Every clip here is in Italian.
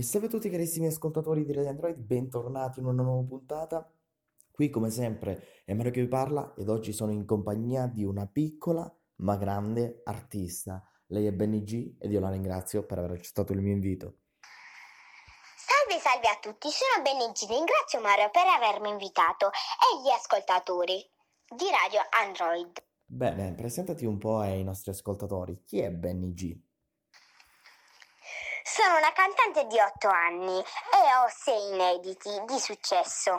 E salve a tutti carissimi ascoltatori di Radio Android, bentornati in una nuova puntata. Qui come sempre è Mario che vi parla ed oggi sono in compagnia di una piccola ma grande artista. Lei è Benny G ed io la ringrazio per aver accettato il mio invito. Salve salve a tutti, sono Benny G, ringrazio Mario per avermi invitato e gli ascoltatori di Radio Android. Bene, presentati un po' ai nostri ascoltatori. Chi è Benny G? Sono una cantante di 8 anni e ho 6 inediti di successo.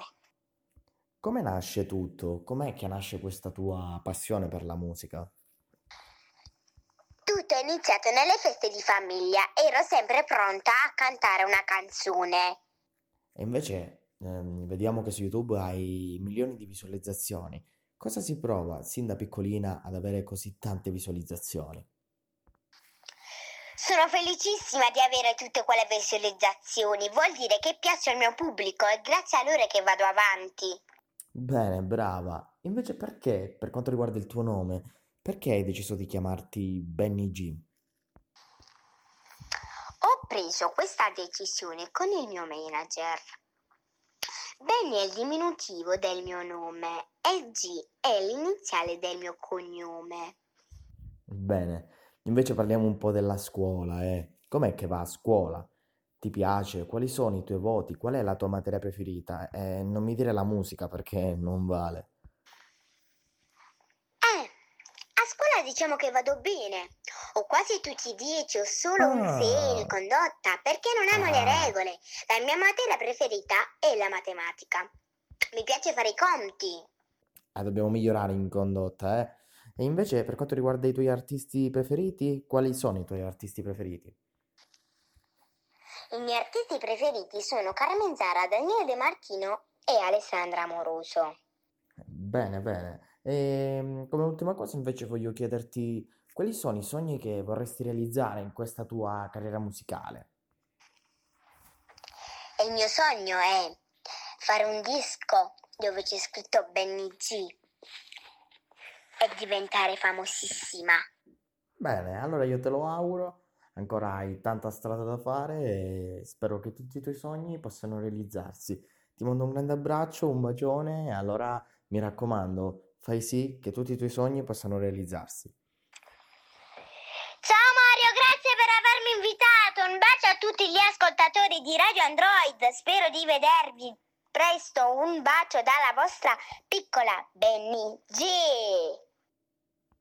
Come nasce tutto? Com'è che nasce questa tua passione per la musica? Tutto è iniziato nelle feste di famiglia, ero sempre pronta a cantare una canzone. E invece ehm, vediamo che su YouTube hai milioni di visualizzazioni. Cosa si prova sin da piccolina ad avere così tante visualizzazioni? Sono felicissima di avere tutte quelle visualizzazioni, vuol dire che piaccio al mio pubblico e grazie a loro che vado avanti. Bene, brava. Invece perché, per quanto riguarda il tuo nome, perché hai deciso di chiamarti Benny G? Ho preso questa decisione con il mio manager. Benny è il diminutivo del mio nome e G è l'iniziale del mio cognome. Bene. Invece parliamo un po' della scuola, eh. Com'è che va a scuola? Ti piace? Quali sono i tuoi voti? Qual è la tua materia preferita? Eh, non mi dire la musica perché non vale. Eh, a scuola diciamo che vado bene. Ho quasi tutti i 10, ho solo un 6 in Ah, condotta perché non amo le ah, regole. La mia materia preferita è la matematica. Mi piace fare i conti. ah, dobbiamo migliorare in condotta, eh. E invece per quanto riguarda i tuoi artisti preferiti, quali sono i tuoi artisti preferiti? I miei artisti preferiti sono Carmen Zara, Daniele De Martino e Alessandra Amoroso. Bene, bene. E come ultima cosa invece voglio chiederti quali sono i sogni che vorresti realizzare in questa tua carriera musicale? E il mio sogno è fare un disco dove c'è scritto Benny G e diventare famosissima. Bene, allora io te lo auguro, ancora hai tanta strada da fare e spero che tutti i tuoi sogni possano realizzarsi. Ti mando un grande abbraccio, un bacione e allora mi raccomando, fai sì che tutti i tuoi sogni possano realizzarsi. Ciao Mario, grazie per avermi invitato. Un bacio a tutti gli ascoltatori di Radio Android. Spero di vedervi presto. Un bacio dalla vostra piccola Benny G.